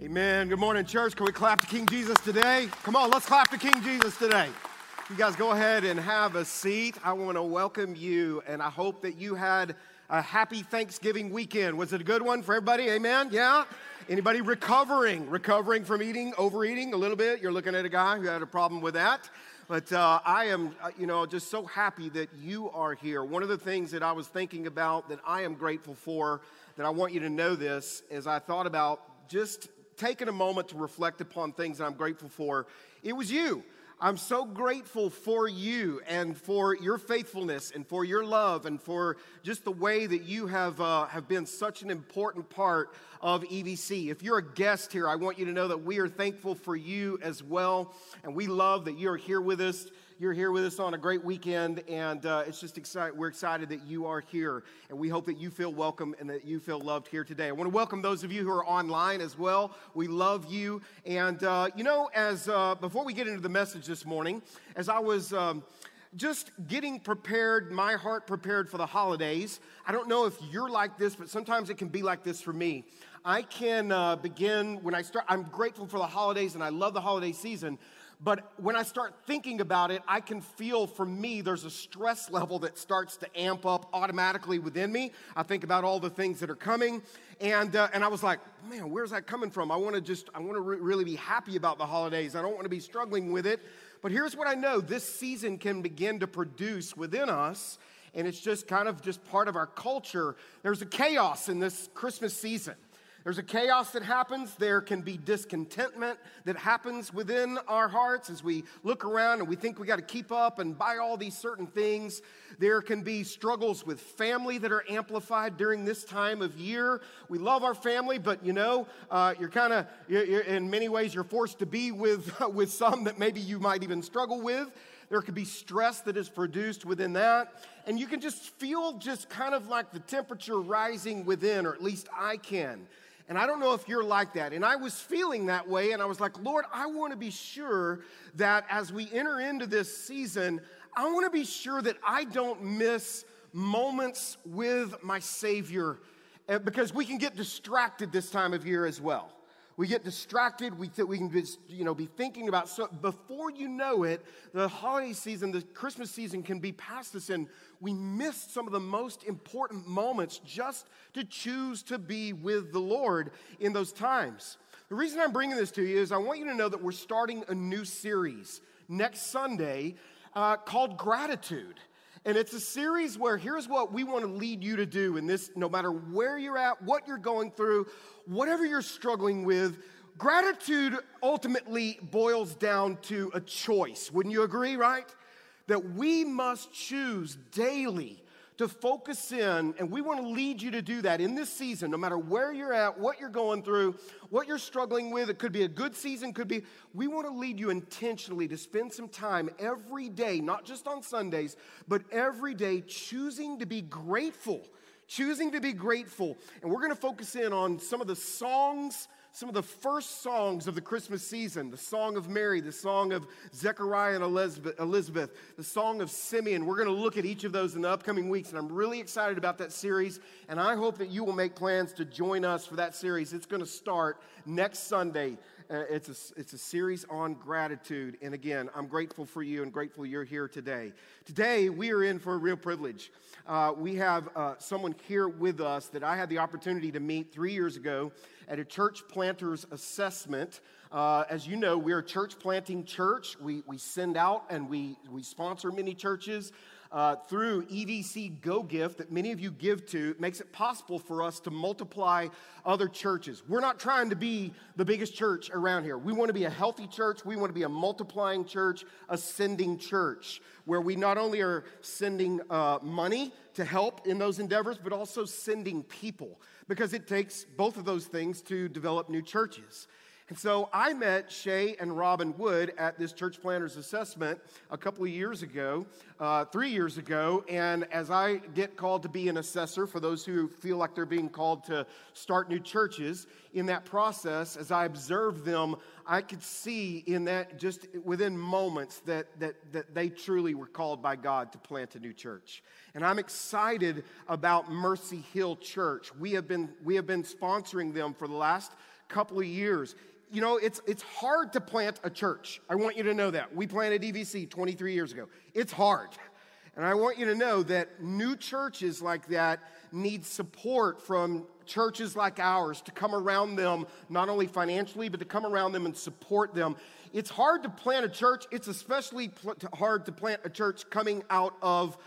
Amen. Good morning, church. Can we clap to King Jesus today? Come on, let's clap to King Jesus today. You guys go ahead and have a seat. I want to welcome you, and I hope that you had a happy Thanksgiving weekend. Was it a good one for everybody? Amen. Yeah. Anybody recovering? Recovering from eating, overeating a little bit? You're looking at a guy who had a problem with that. But uh, I am, uh, you know, just so happy that you are here. One of the things that I was thinking about that I am grateful for, that I want you to know this, as I thought about just taking a moment to reflect upon things that I'm grateful for, it was you. I'm so grateful for you and for your faithfulness and for your love and for just the way that you have, uh, have been such an important part of EVC. If you're a guest here, I want you to know that we are thankful for you as well. And we love that you're here with us you're here with us on a great weekend, and uh, it's just excited. We're excited that you are here, and we hope that you feel welcome and that you feel loved here today. I want to welcome those of you who are online as well. We love you, and uh, you know, as uh, before we get into the message this morning, as I was. Um, just getting prepared, my heart prepared for the holidays. I don't know if you're like this, but sometimes it can be like this for me. I can uh, begin when I start, I'm grateful for the holidays and I love the holiday season, but when I start thinking about it, I can feel for me there's a stress level that starts to amp up automatically within me. I think about all the things that are coming. And, uh, and I was like, man, where's that coming from? I want to just, I want to re- really be happy about the holidays. I don't want to be struggling with it. But here's what I know this season can begin to produce within us. And it's just kind of just part of our culture. There's a chaos in this Christmas season. There's a chaos that happens. There can be discontentment that happens within our hearts as we look around and we think we got to keep up and buy all these certain things. There can be struggles with family that are amplified during this time of year. We love our family, but you know, uh, you're kind of, in many ways, you're forced to be with, with some that maybe you might even struggle with. There could be stress that is produced within that. And you can just feel just kind of like the temperature rising within, or at least I can. And I don't know if you're like that. And I was feeling that way, and I was like, Lord, I want to be sure that as we enter into this season, I want to be sure that I don't miss moments with my Savior eh, because we can get distracted this time of year as well. We get distracted. We, th- we can be, you know, be thinking about so before you know it, the holiday season, the Christmas season can be past us, and we miss some of the most important moments just to choose to be with the Lord in those times. The reason I'm bringing this to you is I want you to know that we're starting a new series next Sunday uh, called Gratitude. And it's a series where here's what we want to lead you to do in this, no matter where you're at, what you're going through, whatever you're struggling with. Gratitude ultimately boils down to a choice. Wouldn't you agree, right? That we must choose daily to focus in, and we want to lead you to do that in this season, no matter where you're at, what you're going through, what you're struggling with. It could be a good season, could be. We want to lead you intentionally to spend some time every day, not just on Sundays, but every day choosing to be grateful. Choosing to be grateful. And we're going to focus in on some of the songs some of the first songs of the Christmas season the Song of Mary, the Song of Zechariah and Elizabeth, the Song of Simeon. We're going to look at each of those in the upcoming weeks, and I'm really excited about that series. And I hope that you will make plans to join us for that series. It's going to start next Sunday. It's, a, it's a series on gratitude. And again, I'm grateful for you and grateful you're here today. Today, we are in for a real privilege. Uh, we have uh, someone here with us that I had the opportunity to meet three years ago at a church planters assessment. Uh, as you know, we're a church planting church. We, we send out and we, we sponsor many churches. Uh, through EVC Go Gift that many of you give to makes it possible for us to multiply other churches. We're not trying to be the biggest church around here. We want to be a healthy church. We want to be a multiplying church, ascending church, where we not only are sending uh, money to help in those endeavors, but also sending people because it takes both of those things to develop new churches. And so I met Shay and Robin Wood at this church planters assessment a couple of years ago, uh, three years ago. And as I get called to be an assessor for those who feel like they're being called to start new churches, in that process, as I observed them, I could see in that just within moments that, that, that they truly were called by God to plant a new church. And I'm excited about Mercy Hill Church. We have been, we have been sponsoring them for the last couple of years. You know, it's, it's hard to plant a church. I want you to know that. We planted EVC 23 years ago. It's hard. And I want you to know that new churches like that need support from churches like ours to come around them, not only financially, but to come around them and support them. It's hard to plant a church. It's especially pl- hard to plant a church coming out of,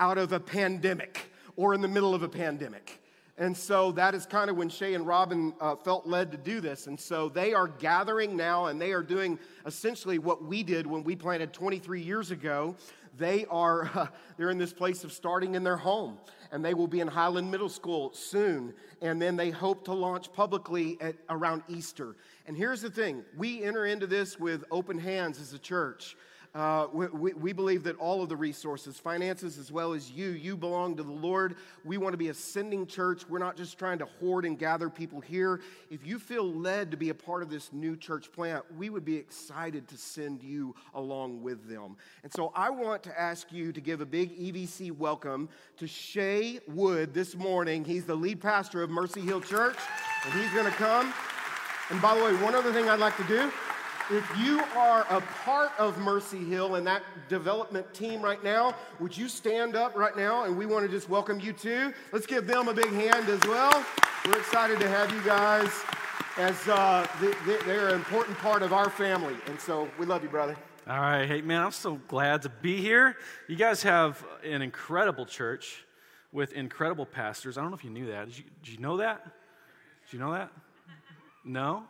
out of a pandemic or in the middle of a pandemic. And so that is kind of when Shay and Robin uh, felt led to do this. And so they are gathering now and they are doing essentially what we did when we planted 23 years ago. They are uh, they're in this place of starting in their home and they will be in Highland Middle School soon. And then they hope to launch publicly at around Easter. And here's the thing we enter into this with open hands as a church. Uh, we, we, believe that all of the resources, finances as well as you, you belong to the Lord. We want to be a sending church. We're not just trying to hoard and gather people here. If you feel led to be a part of this new church plant, we would be excited to send you along with them. And so I want to ask you to give a big EVC welcome to Shay Wood this morning. He's the lead pastor of Mercy Hill Church, and he's going to come. And by the way, one other thing I'd like to do if you are a part of Mercy Hill and that development team right now, would you stand up right now? And we want to just welcome you too. Let's give them a big hand as well. We're excited to have you guys as uh, they're an important part of our family. And so we love you, brother. All right. Hey, man, I'm so glad to be here. You guys have an incredible church with incredible pastors. I don't know if you knew that. Did you, did you know that? Did you know that? No?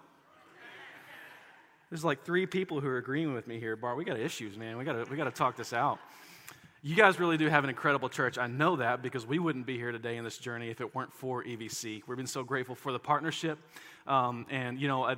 There's like three people who are agreeing with me here, Bart. We got issues, man. We got we to talk this out. You guys really do have an incredible church. I know that because we wouldn't be here today in this journey if it weren't for EVC. We've been so grateful for the partnership. Um, and, you know, I,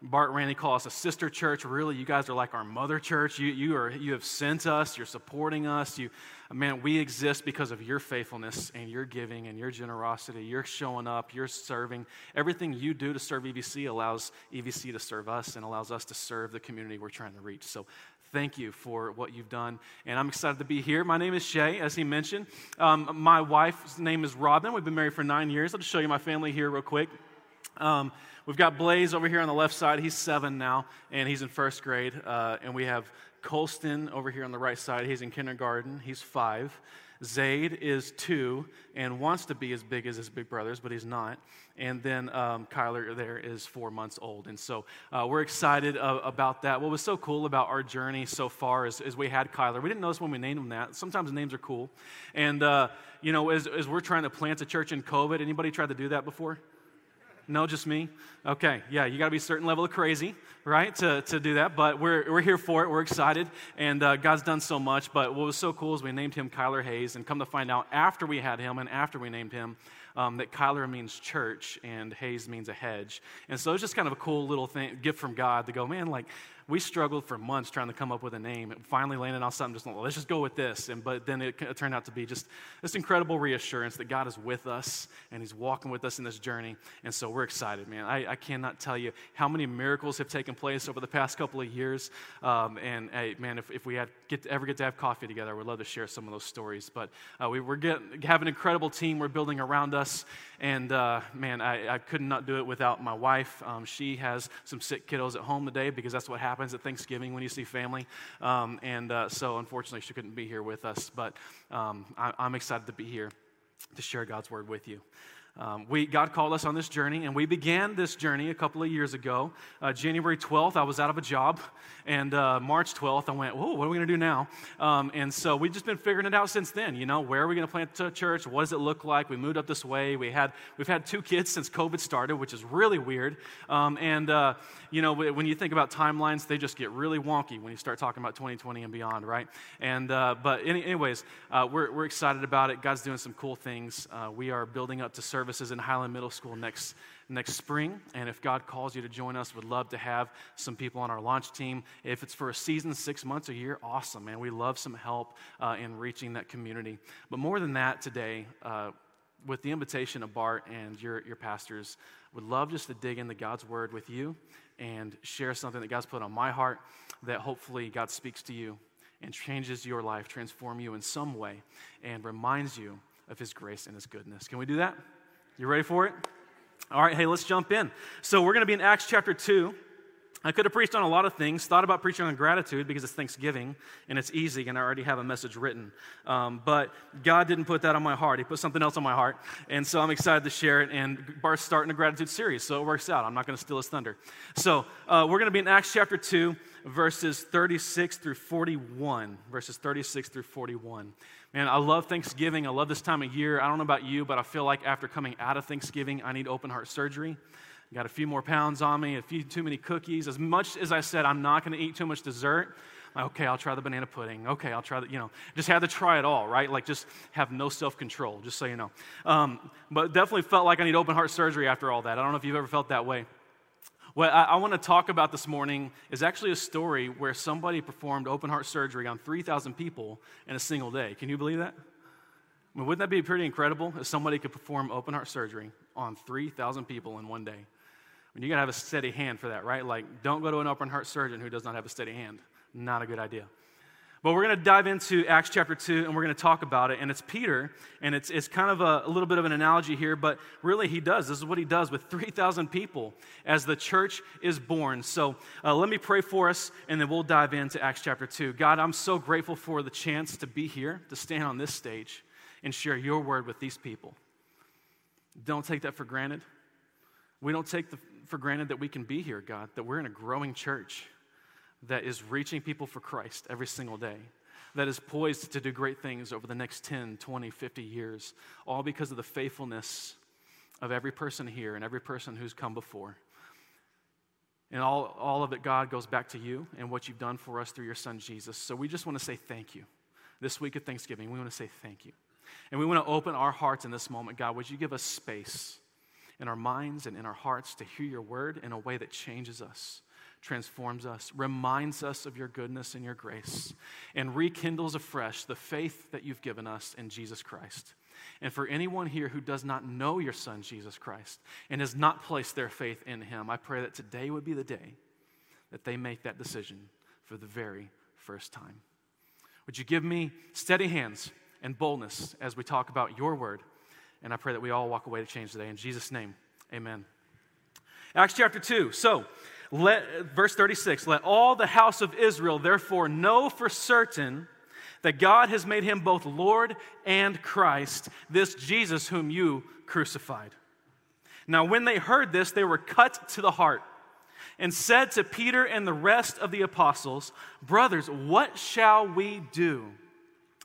Bart Randy call us a sister church. Really, you guys are like our mother church. You, you, are, you have sent us, you're supporting us. You, man, we exist because of your faithfulness and your giving and your generosity. You're showing up, you're serving. Everything you do to serve EVC allows EVC to serve us and allows us to serve the community we're trying to reach. So thank you for what you've done. And I'm excited to be here. My name is Shay, as he mentioned. Um, my wife's name is Robin. We've been married for nine years. I'll just show you my family here, real quick. Um, we've got Blaze over here on the left side. He's seven now, and he's in first grade. Uh, and we have Colston over here on the right side. He's in kindergarten. He's five. Zaid is two and wants to be as big as his big brothers, but he's not. And then um, Kyler there is four months old. And so uh, we're excited uh, about that. What was so cool about our journey so far is, is, we had Kyler. We didn't know notice when we named him that. Sometimes names are cool. And, uh, you know, as, as we're trying to plant a church in COVID, anybody tried to do that before? No, just me? Okay, yeah, you got to be a certain level of crazy, right, to, to do that. But we're, we're here for it. We're excited. And uh, God's done so much. But what was so cool is we named him Kyler Hayes. And come to find out after we had him and after we named him, um, that Kyler means church and Hayes means a hedge. And so it's just kind of a cool little thing, gift from God to go, man, like, we struggled for months trying to come up with a name. and finally landed on something just, well, let's just go with this. And, but then it, it turned out to be just this incredible reassurance that God is with us and He's walking with us in this journey. And so we're excited, man. I, I cannot tell you how many miracles have taken place over the past couple of years. Um, and hey, man, if, if we had, get to, ever get to have coffee together, I would love to share some of those stories. But uh, we, we're getting, have an incredible team we're building around us. And uh, man, I, I could not do it without my wife. Um, she has some sick kiddos at home today because that's what happens at Thanksgiving when you see family. Um, and uh, so unfortunately, she couldn't be here with us. But um, I, I'm excited to be here to share God's word with you. Um, we, God called us on this journey, and we began this journey a couple of years ago. Uh, January 12th, I was out of a job, and uh, March 12th, I went, "Whoa, what are we going to do now?" Um, and so we've just been figuring it out since then. You know, where are we going to plant a church? What does it look like? We moved up this way. We had we've had two kids since COVID started, which is really weird. Um, and uh, you know, when you think about timelines, they just get really wonky when you start talking about 2020 and beyond, right? And uh, but any, anyways, uh, we're we're excited about it. God's doing some cool things. Uh, we are building up to serve services in Highland Middle School next, next spring. And if God calls you to join us, would love to have some people on our launch team. If it's for a season, six months, a year, awesome, man. We love some help uh, in reaching that community. But more than that, today, uh, with the invitation of Bart and your, your pastors, would love just to dig into God's word with you and share something that God's put on my heart that hopefully God speaks to you and changes your life, transform you in some way, and reminds you of his grace and his goodness. Can we do that? You ready for it? All right, hey, let's jump in. So we're going to be in Acts chapter 2. I could have preached on a lot of things, thought about preaching on gratitude because it's Thanksgiving and it's easy and I already have a message written. Um, but God didn't put that on my heart. He put something else on my heart. And so I'm excited to share it. And Bart's starting a gratitude series, so it works out. I'm not going to steal his thunder. So uh, we're going to be in Acts chapter 2, verses 36 through 41. Verses 36 through 41. Man, I love Thanksgiving. I love this time of year. I don't know about you, but I feel like after coming out of Thanksgiving, I need open heart surgery. Got a few more pounds on me, a few too many cookies. As much as I said, I'm not going to eat too much dessert. Okay, I'll try the banana pudding. Okay, I'll try the, you know, just had to try it all, right? Like just have no self control, just so you know. Um, but definitely felt like I need open heart surgery after all that. I don't know if you've ever felt that way. What I, I want to talk about this morning is actually a story where somebody performed open heart surgery on 3,000 people in a single day. Can you believe that? I mean, wouldn't that be pretty incredible if somebody could perform open heart surgery on 3,000 people in one day? I mean, you got to have a steady hand for that, right? Like, don't go to an open heart surgeon who does not have a steady hand. Not a good idea. But we're going to dive into Acts chapter 2 and we're going to talk about it. And it's Peter, and it's, it's kind of a, a little bit of an analogy here, but really he does. This is what he does with 3,000 people as the church is born. So uh, let me pray for us, and then we'll dive into Acts chapter 2. God, I'm so grateful for the chance to be here, to stand on this stage, and share your word with these people. Don't take that for granted. We don't take the, for granted that we can be here, God, that we're in a growing church that is reaching people for Christ every single day, that is poised to do great things over the next 10, 20, 50 years, all because of the faithfulness of every person here and every person who's come before. And all, all of it, God, goes back to you and what you've done for us through your son Jesus. So we just want to say thank you. This week of Thanksgiving, we want to say thank you. And we want to open our hearts in this moment. God, would you give us space in our minds and in our hearts to hear your word in a way that changes us? Transforms us, reminds us of your goodness and your grace, and rekindles afresh the faith that you've given us in Jesus Christ. And for anyone here who does not know your Son, Jesus Christ, and has not placed their faith in him, I pray that today would be the day that they make that decision for the very first time. Would you give me steady hands and boldness as we talk about your word? And I pray that we all walk away to change today. In Jesus' name, amen. Acts chapter 2. So, let, verse 36 Let all the house of Israel therefore know for certain that God has made him both Lord and Christ, this Jesus whom you crucified. Now, when they heard this, they were cut to the heart and said to Peter and the rest of the apostles, Brothers, what shall we do?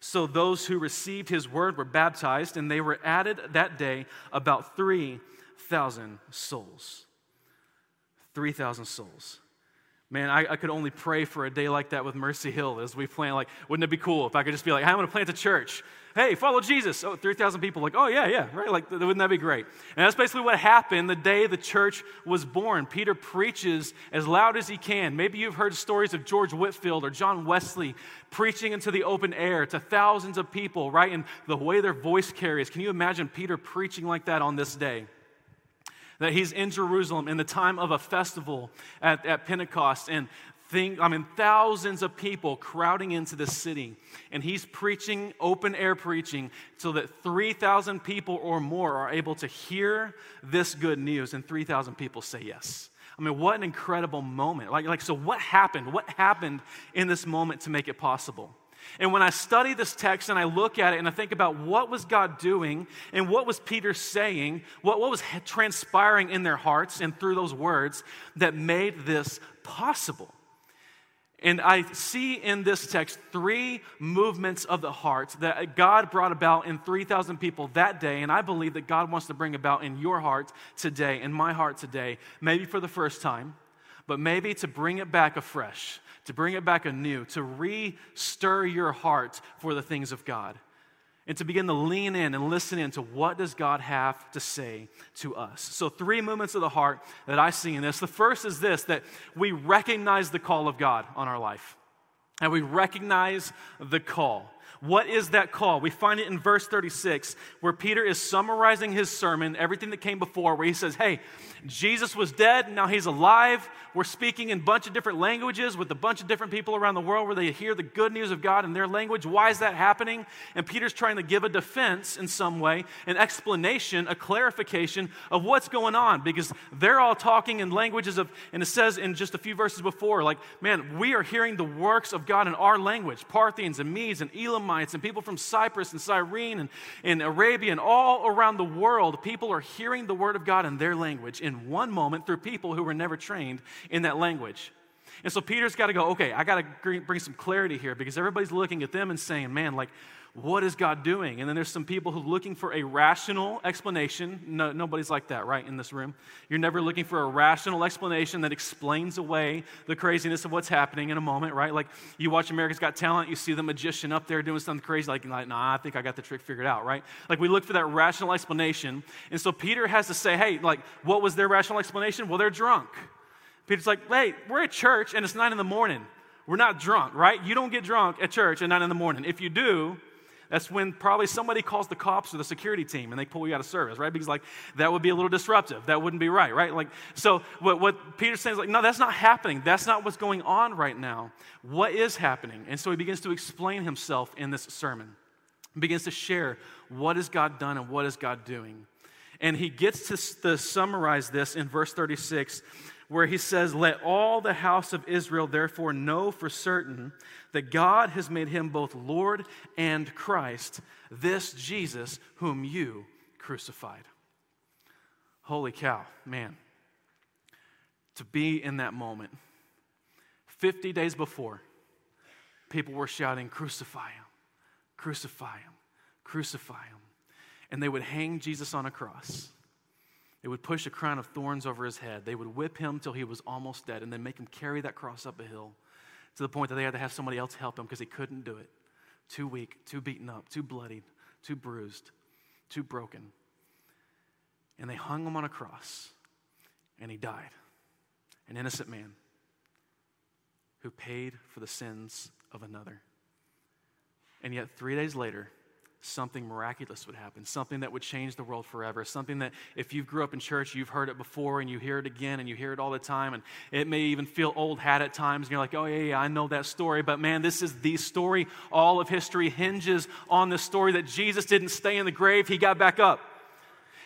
So those who received his word were baptized, and they were added that day about 3,000 souls. 3,000 souls. Man, I, I, could only pray for a day like that with Mercy Hill as we plan. Like, wouldn't it be cool if I could just be like, hey, I'm going to plant a church. Hey, follow Jesus. Oh, 3,000 people, like, oh, yeah, yeah, right? Like, wouldn't that be great? And that's basically what happened the day the church was born. Peter preaches as loud as he can. Maybe you've heard stories of George Whitefield or John Wesley preaching into the open air to thousands of people, right? And the way their voice carries. Can you imagine Peter preaching like that on this day? that he's in Jerusalem in the time of a festival at, at Pentecost, and think, I mean, thousands of people crowding into the city. And he's preaching, open air preaching, so that 3,000 people or more are able to hear this good news, and 3,000 people say yes. I mean, what an incredible moment. Like, like, so what happened? What happened in this moment to make it possible? And when I study this text and I look at it and I think about what was God doing and what was Peter saying, what, what was transpiring in their hearts and through those words that made this possible. And I see in this text three movements of the heart that God brought about in 3,000 people that day. And I believe that God wants to bring about in your heart today, in my heart today, maybe for the first time, but maybe to bring it back afresh to bring it back anew, to re stir your heart for the things of God. And to begin to lean in and listen in to what does God have to say to us. So three movements of the heart that I see in this. The first is this that we recognize the call of God on our life. And we recognize the call. What is that call? We find it in verse 36, where Peter is summarizing his sermon, everything that came before, where he says, Hey, Jesus was dead, now he's alive. We're speaking in a bunch of different languages with a bunch of different people around the world where they hear the good news of God in their language. Why is that happening? And Peter's trying to give a defense in some way, an explanation, a clarification of what's going on because they're all talking in languages of, and it says in just a few verses before, like, man, we are hearing the works of God in our language Parthians and Medes and Elamites and people from Cyprus and Cyrene and, and Arabia and all around the world. People are hearing the word of God in their language in one moment through people who were never trained in that language. And so Peter's got to go, okay, I got to bring some clarity here because everybody's looking at them and saying, man, like, what is God doing? And then there's some people who are looking for a rational explanation. No, nobody's like that, right, in this room? You're never looking for a rational explanation that explains away the craziness of what's happening in a moment, right? Like you watch America's Got Talent, you see the magician up there doing something crazy, like, nah, I think I got the trick figured out, right? Like we look for that rational explanation. And so Peter has to say, hey, like, what was their rational explanation? Well, they're drunk. Peter's like, hey, we're at church and it's nine in the morning. We're not drunk, right? You don't get drunk at church at nine in the morning. If you do, that's when probably somebody calls the cops or the security team and they pull you out of service, right? Because like that would be a little disruptive. That wouldn't be right, right? Like so what, what Peter's saying is like, no, that's not happening. That's not what's going on right now. What is happening? And so he begins to explain himself in this sermon. He begins to share what has God done and what is God doing. And he gets to, to summarize this in verse 36 where he says, Let all the house of Israel therefore know for certain that God has made him both Lord and Christ, this Jesus whom you crucified. Holy cow, man. To be in that moment. 50 days before, people were shouting, Crucify him, crucify him, crucify him. And they would hang Jesus on a cross. They would push a crown of thorns over his head. They would whip him till he was almost dead and then make him carry that cross up a hill to the point that they had to have somebody else help him because he couldn't do it. Too weak, too beaten up, too bloodied, too bruised, too broken. And they hung him on a cross and he died. An innocent man who paid for the sins of another. And yet, three days later, something miraculous would happen, something that would change the world forever, something that if you've grew up in church, you've heard it before and you hear it again and you hear it all the time, and it may even feel old hat at times, and you're like, oh, yeah, yeah, I know that story, but man, this is the story. All of history hinges on the story that Jesus didn't stay in the grave, he got back up.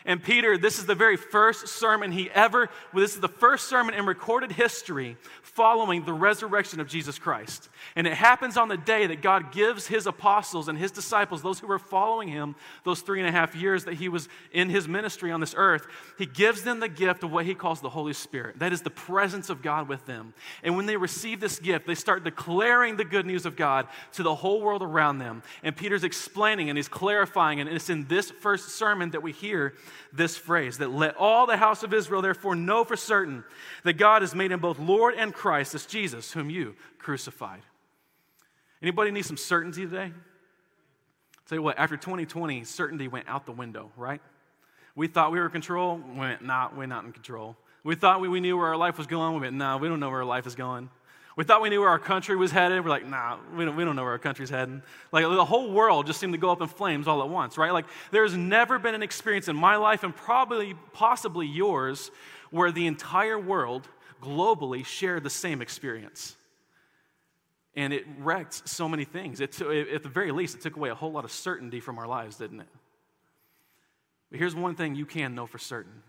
And Peter, this is the very first sermon he ever, well, this is the first sermon in recorded history following the resurrection of Jesus Christ. And it happens on the day that God gives his apostles and his disciples, those who were following him those three and a half years that he was in his ministry on this earth, he gives them the gift of what he calls the Holy Spirit. That is the presence of God with them. And when they receive this gift, they start declaring the good news of God to the whole world around them. And Peter's explaining and he's clarifying, and it's in this first sermon that we hear this phrase that let all the house of Israel therefore know for certain that God has made him both Lord and Christ, this Jesus whom you crucified. Anybody need some certainty today? I'll tell you what, after 2020, certainty went out the window, right? We thought we were in control, we went, nah, we're not in control. We thought we, we knew where our life was going, we went, nah, we don't know where our life is going. We thought we knew where our country was headed. We're like, nah, we don't, we don't know where our country's heading. Like the whole world just seemed to go up in flames all at once, right? Like there's never been an experience in my life and probably, possibly yours, where the entire world globally shared the same experience. And it wrecked so many things. It, at the very least, it took away a whole lot of certainty from our lives, didn't it? But here's one thing you can know for certain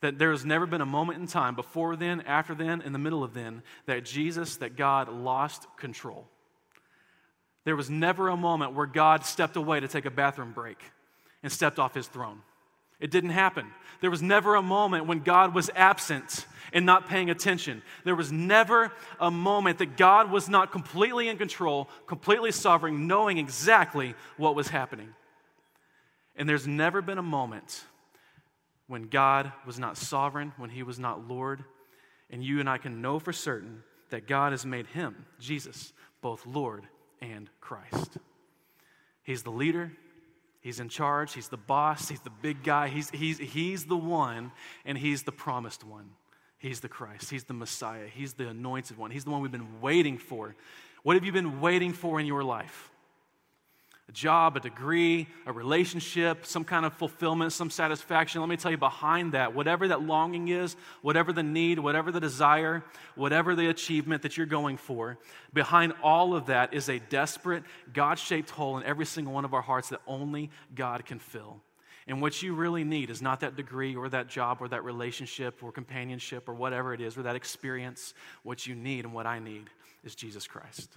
that there has never been a moment in time, before then, after then, in the middle of then, that Jesus, that God lost control. There was never a moment where God stepped away to take a bathroom break and stepped off his throne. It didn't happen. There was never a moment when God was absent and not paying attention. There was never a moment that God was not completely in control, completely sovereign, knowing exactly what was happening. And there's never been a moment when God was not sovereign, when he was not Lord. And you and I can know for certain that God has made him, Jesus, both Lord and Christ. He's the leader, He's in charge, he's the boss, he's the big guy, he's, he's, he's the one, and he's the promised one. He's the Christ, he's the Messiah, he's the anointed one, he's the one we've been waiting for. What have you been waiting for in your life? A job, a degree, a relationship, some kind of fulfillment, some satisfaction. Let me tell you, behind that, whatever that longing is, whatever the need, whatever the desire, whatever the achievement that you're going for, behind all of that is a desperate, God shaped hole in every single one of our hearts that only God can fill. And what you really need is not that degree or that job or that relationship or companionship or whatever it is or that experience. What you need and what I need is Jesus Christ.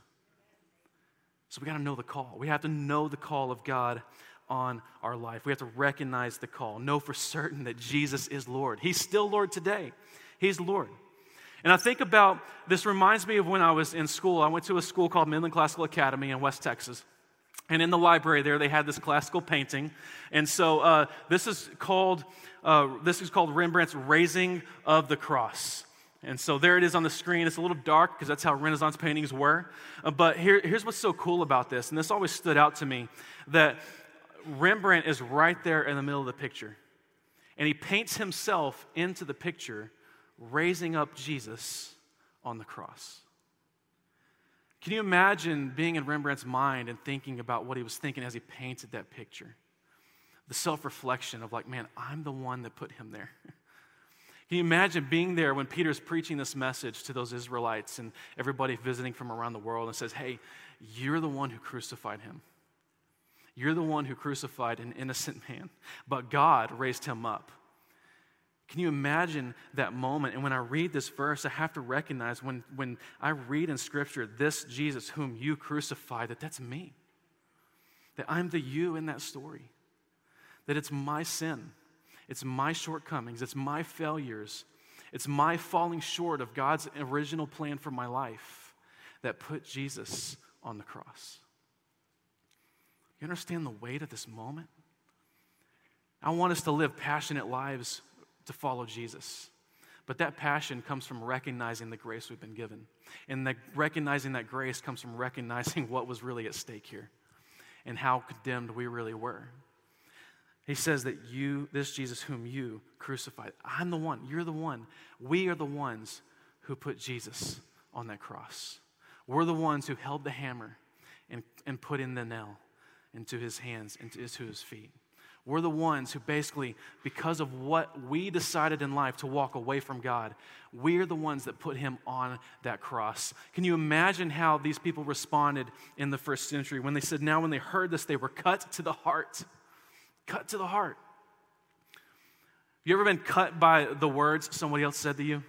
So we got to know the call. We have to know the call of God on our life. We have to recognize the call, know for certain that Jesus is Lord. He's still Lord today. He's Lord. And I think about this reminds me of when I was in school. I went to a school called Midland Classical Academy in West Texas. And in the library there, they had this classical painting. And so uh, this is called uh, this is called Rembrandt's Raising of the Cross. And so there it is on the screen. It's a little dark because that's how Renaissance paintings were. Uh, but here, here's what's so cool about this, and this always stood out to me that Rembrandt is right there in the middle of the picture. And he paints himself into the picture, raising up Jesus on the cross. Can you imagine being in Rembrandt's mind and thinking about what he was thinking as he painted that picture? The self reflection of, like, man, I'm the one that put him there. Can you imagine being there when Peter's preaching this message to those Israelites and everybody visiting from around the world and says, Hey, you're the one who crucified him. You're the one who crucified an innocent man, but God raised him up. Can you imagine that moment? And when I read this verse, I have to recognize when, when I read in Scripture, this Jesus whom you crucified, that that's me. That I'm the you in that story. That it's my sin it's my shortcomings, it's my failures, it's my falling short of God's original plan for my life that put Jesus on the cross. You understand the weight of this moment? I want us to live passionate lives to follow Jesus. But that passion comes from recognizing the grace we've been given. And the, recognizing that grace comes from recognizing what was really at stake here and how condemned we really were. He says that you, this Jesus whom you crucified, I'm the one, you're the one. We are the ones who put Jesus on that cross. We're the ones who held the hammer and, and put in the nail into his hands and into his feet. We're the ones who basically, because of what we decided in life to walk away from God, we're the ones that put him on that cross. Can you imagine how these people responded in the first century when they said, now when they heard this, they were cut to the heart? Cut to the heart. You ever been cut by the words somebody else said to you?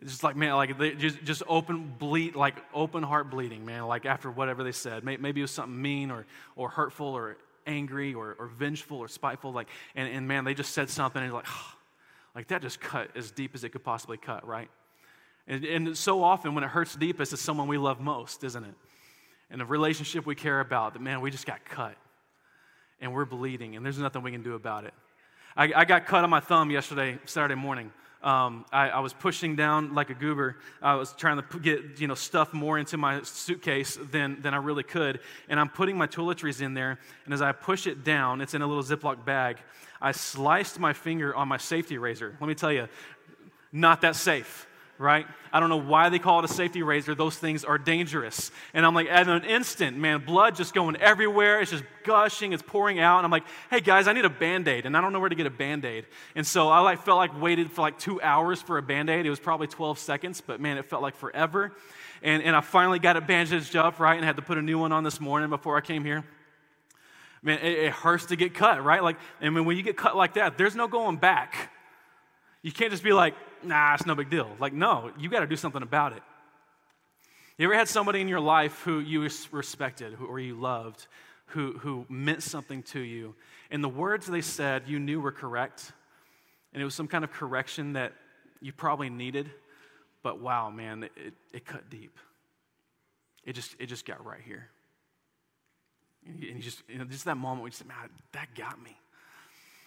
It's just like, man, like they just, just open bleed, like open heart bleeding, man, like after whatever they said. Maybe it was something mean or, or hurtful or angry or, or vengeful or spiteful. Like, and, and man, they just said something and like, oh, like that just cut as deep as it could possibly cut, right? And, and so often when it hurts deepest, it's someone we love most, isn't it? And a relationship we care about, that man, we just got cut and we're bleeding, and there's nothing we can do about it. I, I got cut on my thumb yesterday, Saturday morning. Um, I, I, was pushing down like a goober. I was trying to get you know stuff more into my suitcase than, than I really could, and I'm putting my toiletries in there. And as I push it down, it's in a little Ziploc bag. I sliced my finger on my safety razor. Let me tell you, not that safe right? I don't know why they call it a safety razor. Those things are dangerous. And I'm like, at an instant, man, blood just going everywhere. It's just gushing, it's pouring out. And I'm like, hey guys, I need a band aid. And I don't know where to get a band aid. And so I like felt like waited for like two hours for a band aid. It was probably 12 seconds, but man, it felt like forever. And, and I finally got it bandaged up, right? And had to put a new one on this morning before I came here. Man, it, it hurts to get cut, right? Like, and when you get cut like that, there's no going back. You can't just be like, nah, it's no big deal. Like, no, you got to do something about it. You ever had somebody in your life who you respected or you loved, who, who meant something to you, and the words they said you knew were correct, and it was some kind of correction that you probably needed, but wow, man, it, it cut deep. It just, it just got right here. And you, just, you know, just that moment where you said, man, that got me.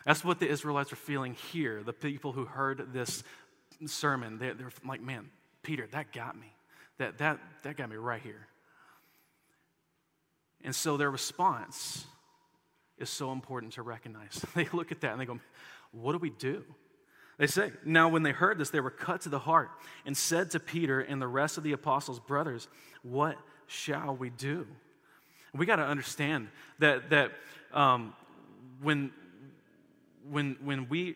That's what the Israelites are feeling here. The people who heard this sermon, they're, they're like, man, Peter, that got me. That, that, that got me right here. And so their response is so important to recognize. They look at that and they go, What do we do? They say, Now, when they heard this, they were cut to the heart and said to Peter and the rest of the apostles, Brothers, what shall we do? We got to understand that, that um, when, when, when we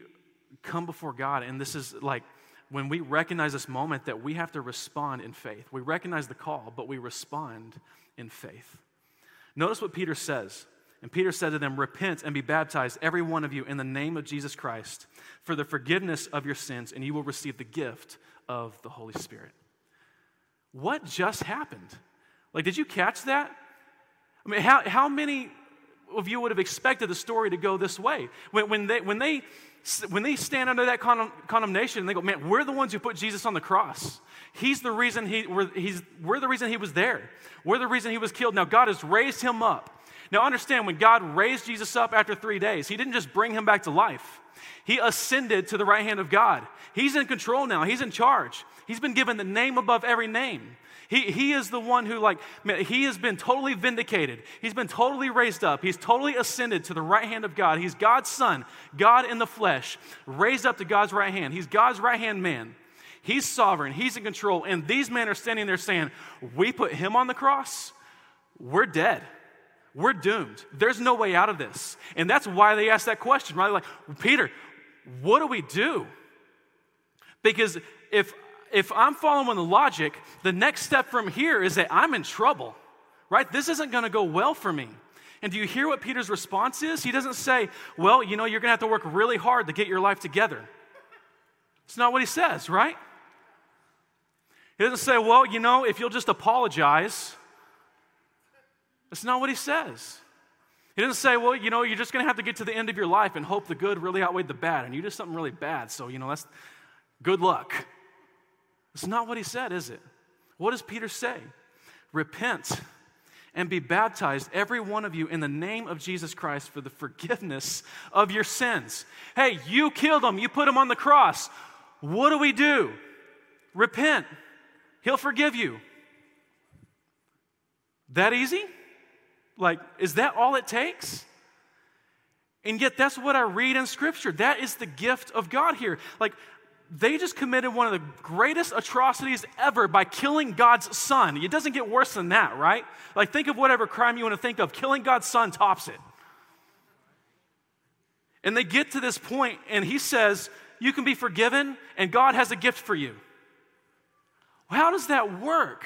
come before God, and this is like when we recognize this moment that we have to respond in faith. We recognize the call, but we respond in faith. Notice what Peter says. And Peter said to them, Repent and be baptized, every one of you, in the name of Jesus Christ, for the forgiveness of your sins, and you will receive the gift of the Holy Spirit. What just happened? Like, did you catch that? I mean, how, how many of you would have expected the story to go this way? When, when, they, when, they, when they stand under that con- condemnation, they go, man, we're the ones who put Jesus on the cross. He's the reason he, we're, he's, we're the reason he was there. We're the reason he was killed. Now, God has raised him up. Now, understand, when God raised Jesus up after three days, he didn't just bring him back to life. He ascended to the right hand of God. He's in control now, he's in charge. He's been given the name above every name. He, he is the one who, like, man, he has been totally vindicated. He's been totally raised up. He's totally ascended to the right hand of God. He's God's son, God in the flesh, raised up to God's right hand. He's God's right hand man. He's sovereign, he's in control. And these men are standing there saying, We put him on the cross, we're dead. We're doomed. There's no way out of this. And that's why they asked that question, right? Like, Peter, what do we do? Because if if I'm following the logic, the next step from here is that I'm in trouble, right? This isn't going to go well for me. And do you hear what Peter's response is? He doesn't say, Well, you know, you're going to have to work really hard to get your life together. It's not what he says, right? He doesn't say, Well, you know, if you'll just apologize. That's not what he says. He doesn't say, Well, you know, you're just going to have to get to the end of your life and hope the good really outweighed the bad. And you did something really bad. So, you know, that's good luck. It's not what he said, is it? What does Peter say? Repent and be baptized, every one of you, in the name of Jesus Christ for the forgiveness of your sins. Hey, you killed him, you put him on the cross. What do we do? Repent. He'll forgive you. That easy? Like, is that all it takes? And yet, that's what I read in Scripture. That is the gift of God here. Like, they just committed one of the greatest atrocities ever by killing God's son. It doesn't get worse than that, right? Like, think of whatever crime you want to think of. Killing God's son tops it. And they get to this point, and he says, You can be forgiven, and God has a gift for you. How does that work?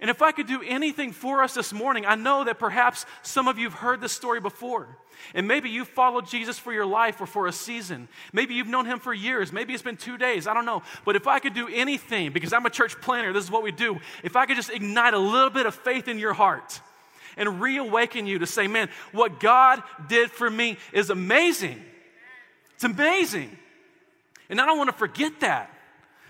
And if I could do anything for us this morning, I know that perhaps some of you have heard this story before. And maybe you've followed Jesus for your life or for a season. Maybe you've known him for years. Maybe it's been two days. I don't know. But if I could do anything, because I'm a church planter, this is what we do. If I could just ignite a little bit of faith in your heart and reawaken you to say, man, what God did for me is amazing. It's amazing. And I don't want to forget that.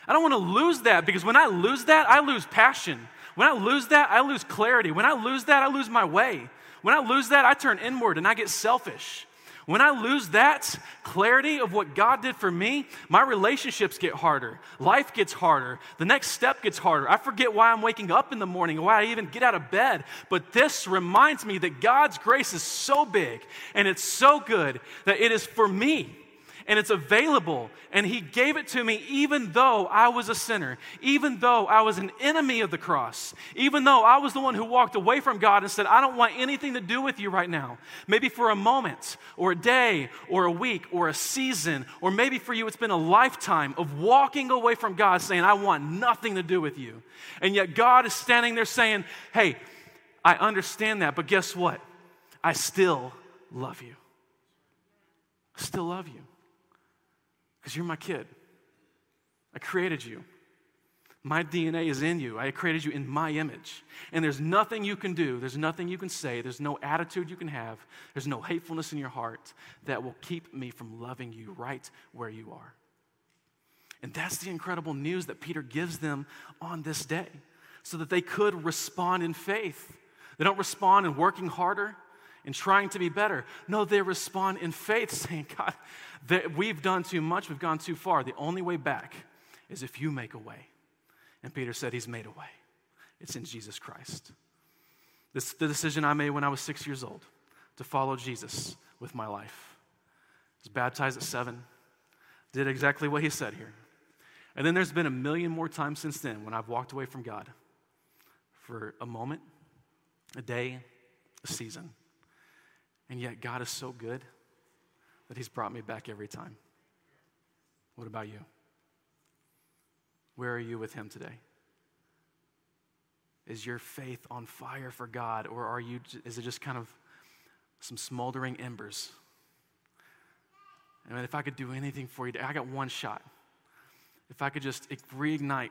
I don't want to lose that because when I lose that, I lose passion. When I lose that, I lose clarity. When I lose that, I lose my way. When I lose that, I turn inward and I get selfish. When I lose that clarity of what God did for me, my relationships get harder. Life gets harder. The next step gets harder. I forget why I'm waking up in the morning, why I even get out of bed. But this reminds me that God's grace is so big and it's so good that it is for me and it's available. And He gave it to me even though I was a sinner, even though I was an enemy of the cross, even though I was the one who walked away from God and said, I don't want anything to do with you right now. Maybe for a moment, or a day, or a week, or a season, or maybe for you it's been a lifetime of walking away from God saying, I want nothing to do with you. And yet God is standing there saying, Hey, I understand that, but guess what? I still love you. I still love you. Because you're my kid. I created you. My DNA is in you. I created you in my image. And there's nothing you can do, there's nothing you can say, there's no attitude you can have, there's no hatefulness in your heart that will keep me from loving you right where you are. And that's the incredible news that Peter gives them on this day so that they could respond in faith. They don't respond in working harder and trying to be better. No, they respond in faith, saying, God, that we've done too much, we've gone too far. The only way back is if you make a way. And Peter said, He's made a way. It's in Jesus Christ. This the decision I made when I was six years old to follow Jesus with my life. I was baptized at seven, did exactly what he said here. And then there's been a million more times since then when I've walked away from God for a moment, a day, a season. And yet, God is so good that He's brought me back every time. What about you? Where are you with Him today? Is your faith on fire for God, or are you, is it just kind of some smoldering embers? I mean, if I could do anything for you, I got one shot. If I could just reignite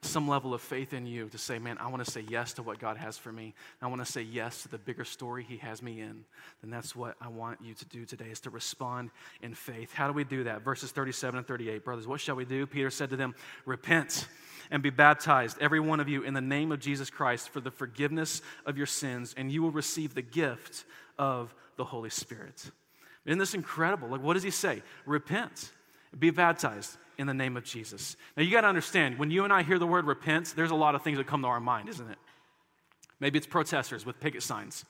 some level of faith in you to say, man, I want to say yes to what God has for me. I want to say yes to the bigger story He has me in. Then that's what I want you to do today is to respond in faith. How do we do that? Verses 37 and 38. Brothers, what shall we do? Peter said to them, Repent and be baptized, every one of you, in the name of Jesus Christ for the forgiveness of your sins, and you will receive the gift of the Holy Spirit. Isn't this incredible? Like, what does he say? Repent, be baptized in the name of Jesus. Now, you got to understand, when you and I hear the word repent, there's a lot of things that come to our mind, isn't it? Maybe it's protesters with picket signs.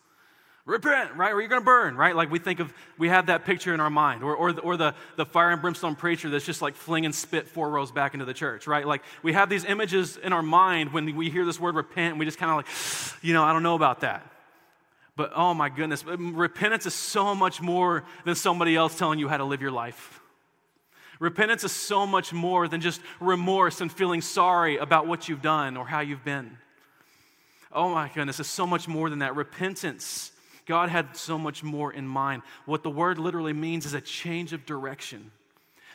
Repent, right? Or you're going to burn, right? Like we think of, we have that picture in our mind. Or, or, the, or the, the fire and brimstone preacher that's just like flinging spit four rows back into the church, right? Like we have these images in our mind when we hear this word repent, and we just kind of like, you know, I don't know about that. But oh my goodness, repentance is so much more than somebody else telling you how to live your life. Repentance is so much more than just remorse and feeling sorry about what you've done or how you've been. Oh my goodness, it's so much more than that. Repentance, God had so much more in mind. What the word literally means is a change of direction.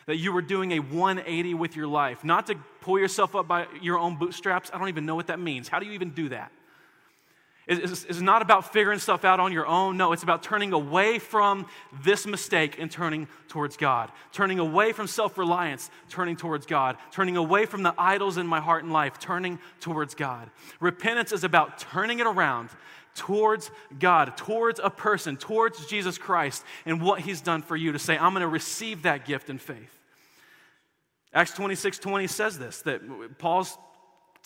That you were doing a 180 with your life, not to pull yourself up by your own bootstraps. I don't even know what that means. How do you even do that? Is, not about figuring stuff out on your own. No, it's about turning away from this mistake and turning towards God. Turning away from self reliance, turning towards God. Turning away from the idols in my heart and life, turning towards God. Repentance is about turning it around towards God, towards a person, towards Jesus Christ and what He's done for you to say, I'm going to receive that gift in faith. Acts 26 20 says this that Paul's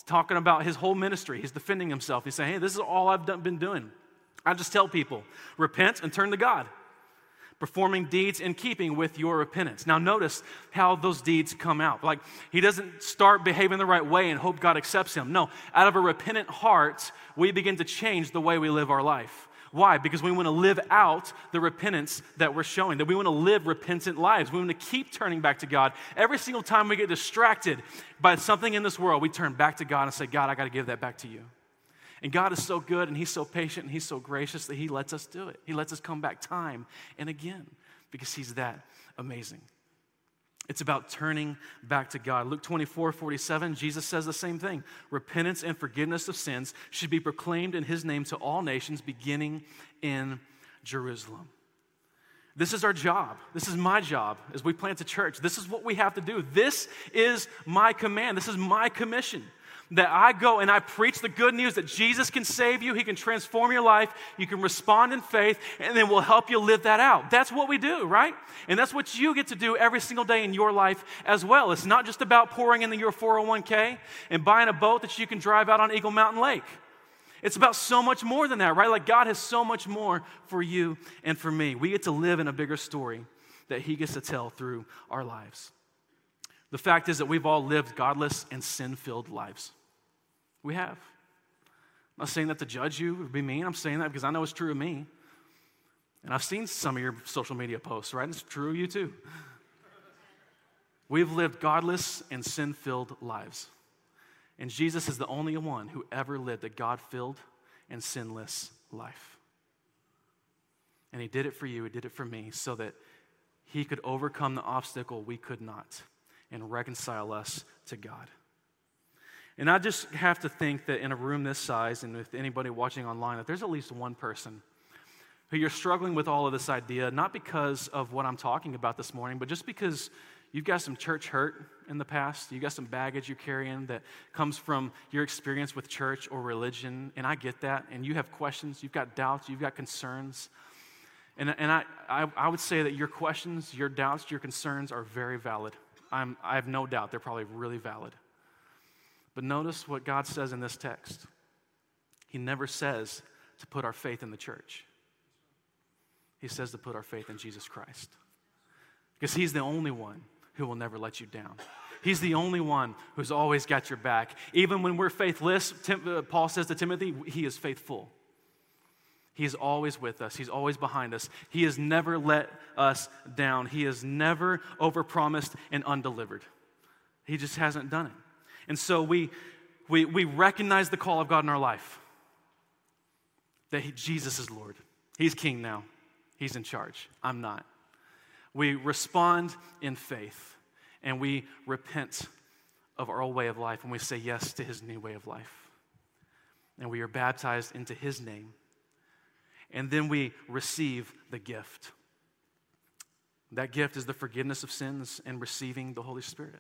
talking about his whole ministry. He's defending himself. He's saying, hey, this is all I've done, been doing. I just tell people repent and turn to God, performing deeds in keeping with your repentance. Now, notice how those deeds come out. Like, he doesn't start behaving the right way and hope God accepts him. No, out of a repentant heart, we begin to change the way we live our life. Why? Because we want to live out the repentance that we're showing, that we want to live repentant lives. We want to keep turning back to God. Every single time we get distracted by something in this world, we turn back to God and say, God, I got to give that back to you. And God is so good and He's so patient and He's so gracious that He lets us do it. He lets us come back time and again because He's that amazing. It's about turning back to God. Luke 24, 47, Jesus says the same thing. Repentance and forgiveness of sins should be proclaimed in his name to all nations, beginning in Jerusalem. This is our job. This is my job as we plant a church. This is what we have to do. This is my command. This is my commission that I go and I preach the good news that Jesus can save you, He can transform your life, you can respond in faith, and then we'll help you live that out. That's what we do, right? And that's what you get to do every single day in your life as well. It's not just about pouring into your 401k and buying a boat that you can drive out on Eagle Mountain Lake. It's about so much more than that, right? Like God has so much more for you and for me. We get to live in a bigger story that He gets to tell through our lives. The fact is that we've all lived godless and sin filled lives. We have. I'm not saying that to judge you or be mean. I'm saying that because I know it's true of me. And I've seen some of your social media posts, right? It's true of you too. We've lived godless and sin filled lives. And Jesus is the only one who ever lived a God filled and sinless life. And He did it for you, He did it for me, so that He could overcome the obstacle we could not and reconcile us to God. And I just have to think that in a room this size, and with anybody watching online, that there's at least one person who you're struggling with all of this idea, not because of what I'm talking about this morning, but just because you've got some church hurt in the past. You've got some baggage you're carrying that comes from your experience with church or religion. And I get that. And you have questions, you've got doubts, you've got concerns. And, and I, I, I would say that your questions, your doubts, your concerns are very valid. I'm, I have no doubt they're probably really valid. But notice what God says in this text. He never says to put our faith in the church. He says to put our faith in Jesus Christ. Because He's the only one who will never let you down. He's the only one who's always got your back. Even when we're faithless, Tim, uh, Paul says to Timothy, He is faithful. He's always with us. He's always behind us. He has never let us down. He has never overpromised and undelivered. He just hasn't done it. And so we, we, we recognize the call of God in our life that he, Jesus is Lord. He's king now, He's in charge. I'm not. We respond in faith and we repent of our old way of life and we say yes to His new way of life. And we are baptized into His name. And then we receive the gift. That gift is the forgiveness of sins and receiving the Holy Spirit.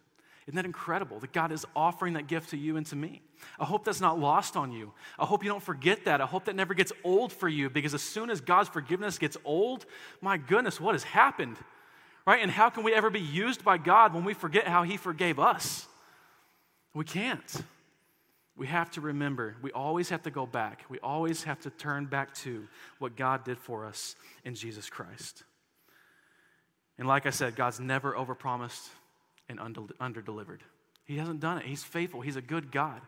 Isn't that incredible that God is offering that gift to you and to me? I hope that's not lost on you. I hope you don't forget that. I hope that never gets old for you because as soon as God's forgiveness gets old, my goodness, what has happened? Right? And how can we ever be used by God when we forget how He forgave us? We can't. We have to remember, we always have to go back. We always have to turn back to what God did for us in Jesus Christ. And like I said, God's never overpromised and under delivered. He hasn't done it. He's faithful. He's a good God.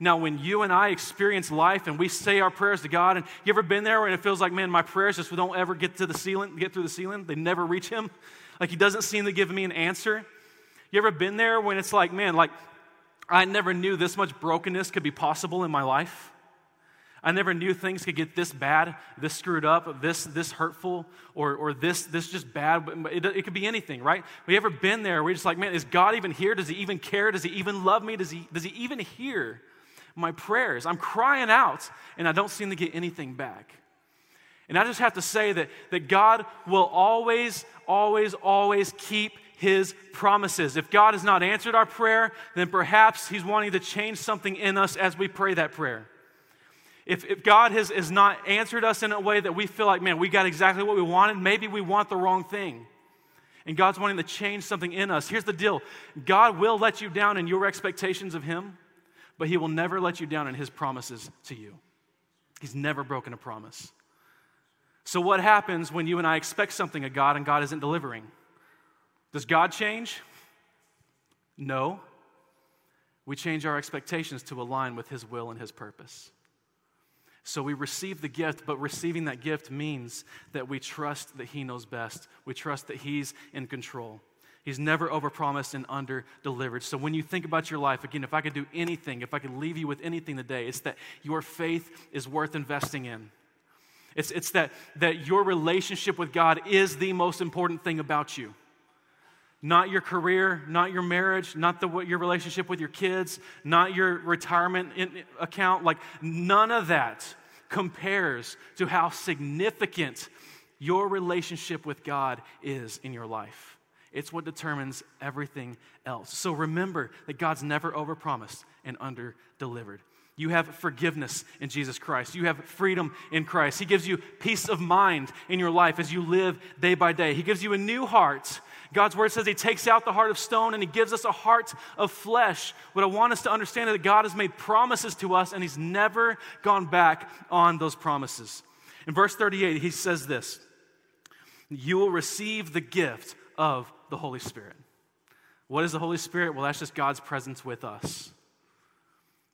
Now, when you and I experience life and we say our prayers to God, and you ever been there and it feels like, man, my prayers just don't ever get to the ceiling, get through the ceiling? They never reach Him. Like He doesn't seem to give me an answer. You ever been there when it's like, man, like I never knew this much brokenness could be possible in my life? I never knew things could get this bad, this screwed up, this, this hurtful, or, or this, this just bad. It, it could be anything, right? Have you ever been there where you're just like, man, is God even here? Does he even care? Does he even love me? Does he, does he even hear my prayers? I'm crying out, and I don't seem to get anything back. And I just have to say that, that God will always, always, always keep his promises. If God has not answered our prayer, then perhaps he's wanting to change something in us as we pray that prayer. If, if God has, has not answered us in a way that we feel like, man, we got exactly what we wanted, maybe we want the wrong thing. And God's wanting to change something in us. Here's the deal God will let you down in your expectations of Him, but He will never let you down in His promises to you. He's never broken a promise. So, what happens when you and I expect something of God and God isn't delivering? Does God change? No. We change our expectations to align with His will and His purpose. So we receive the gift, but receiving that gift means that we trust that He knows best. We trust that He's in control. He's never overpromised and under-delivered. So when you think about your life, again, if I could do anything, if I could leave you with anything today, it's that your faith is worth investing in. It's, it's that, that your relationship with God is the most important thing about you not your career, not your marriage, not the, your relationship with your kids, not your retirement in, account. Like, none of that compares to how significant your relationship with God is in your life. It's what determines everything else. So remember that God's never overpromised and under-delivered. You have forgiveness in Jesus Christ. You have freedom in Christ. He gives you peace of mind in your life as you live day by day. He gives you a new heart. God's word says He takes out the heart of stone and He gives us a heart of flesh. What I want us to understand is that God has made promises to us and He's never gone back on those promises. In verse 38, He says this You will receive the gift of the Holy Spirit. What is the Holy Spirit? Well, that's just God's presence with us.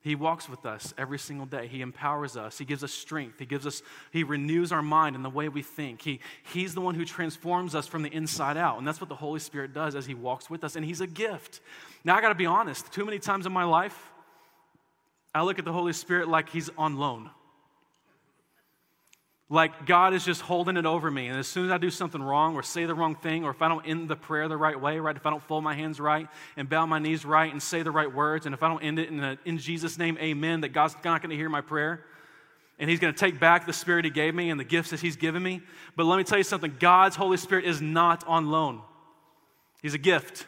He walks with us every single day. He empowers us. He gives us strength. He gives us, he renews our mind and the way we think. He, he's the one who transforms us from the inside out. And that's what the Holy Spirit does as he walks with us. And he's a gift. Now I gotta be honest, too many times in my life, I look at the Holy Spirit like he's on loan. Like God is just holding it over me. And as soon as I do something wrong or say the wrong thing, or if I don't end the prayer the right way, right? If I don't fold my hands right and bow my knees right and say the right words, and if I don't end it in, a, in Jesus' name, amen, that God's not going to hear my prayer. And He's going to take back the Spirit He gave me and the gifts that He's given me. But let me tell you something God's Holy Spirit is not on loan, He's a gift.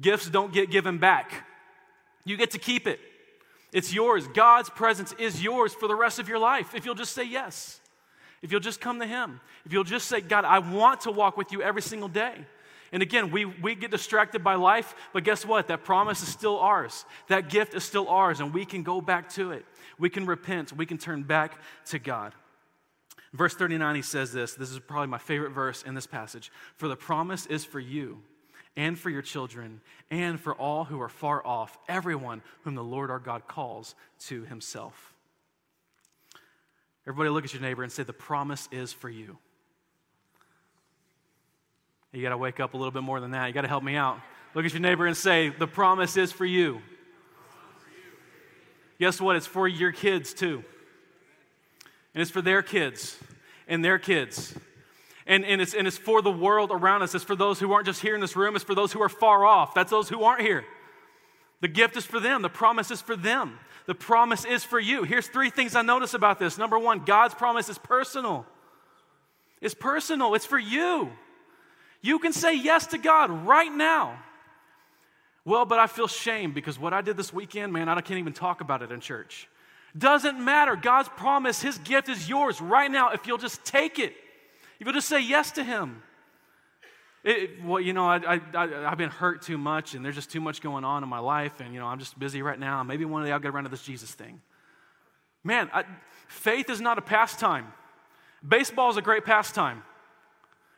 Gifts don't get given back, you get to keep it. It's yours. God's presence is yours for the rest of your life if you'll just say yes. If you'll just come to Him. If you'll just say, God, I want to walk with you every single day. And again, we, we get distracted by life, but guess what? That promise is still ours. That gift is still ours, and we can go back to it. We can repent. We can turn back to God. Verse 39, he says this. This is probably my favorite verse in this passage. For the promise is for you and for your children and for all who are far off, everyone whom the Lord our God calls to himself. Everybody look at your neighbor and say, The promise is for you. You got to wake up a little bit more than that. You got to help me out. Look at your neighbor and say, The promise is for you. Guess what? It's for your kids too. And it's for their kids and their kids. And, and, it's, and it's for the world around us. It's for those who aren't just here in this room, it's for those who are far off. That's those who aren't here. The gift is for them, the promise is for them. The promise is for you. Here's three things I notice about this. Number one, God's promise is personal. It's personal, it's for you. You can say yes to God right now. Well, but I feel shame because what I did this weekend, man, I can't even talk about it in church. Doesn't matter. God's promise, His gift is yours right now if you'll just take it. If you'll just say yes to Him. It, well, you know, I, I, have been hurt too much and there's just too much going on in my life and, you know, I'm just busy right now. Maybe one day I'll get around to this Jesus thing. Man, I, faith is not a pastime. Baseball is a great pastime.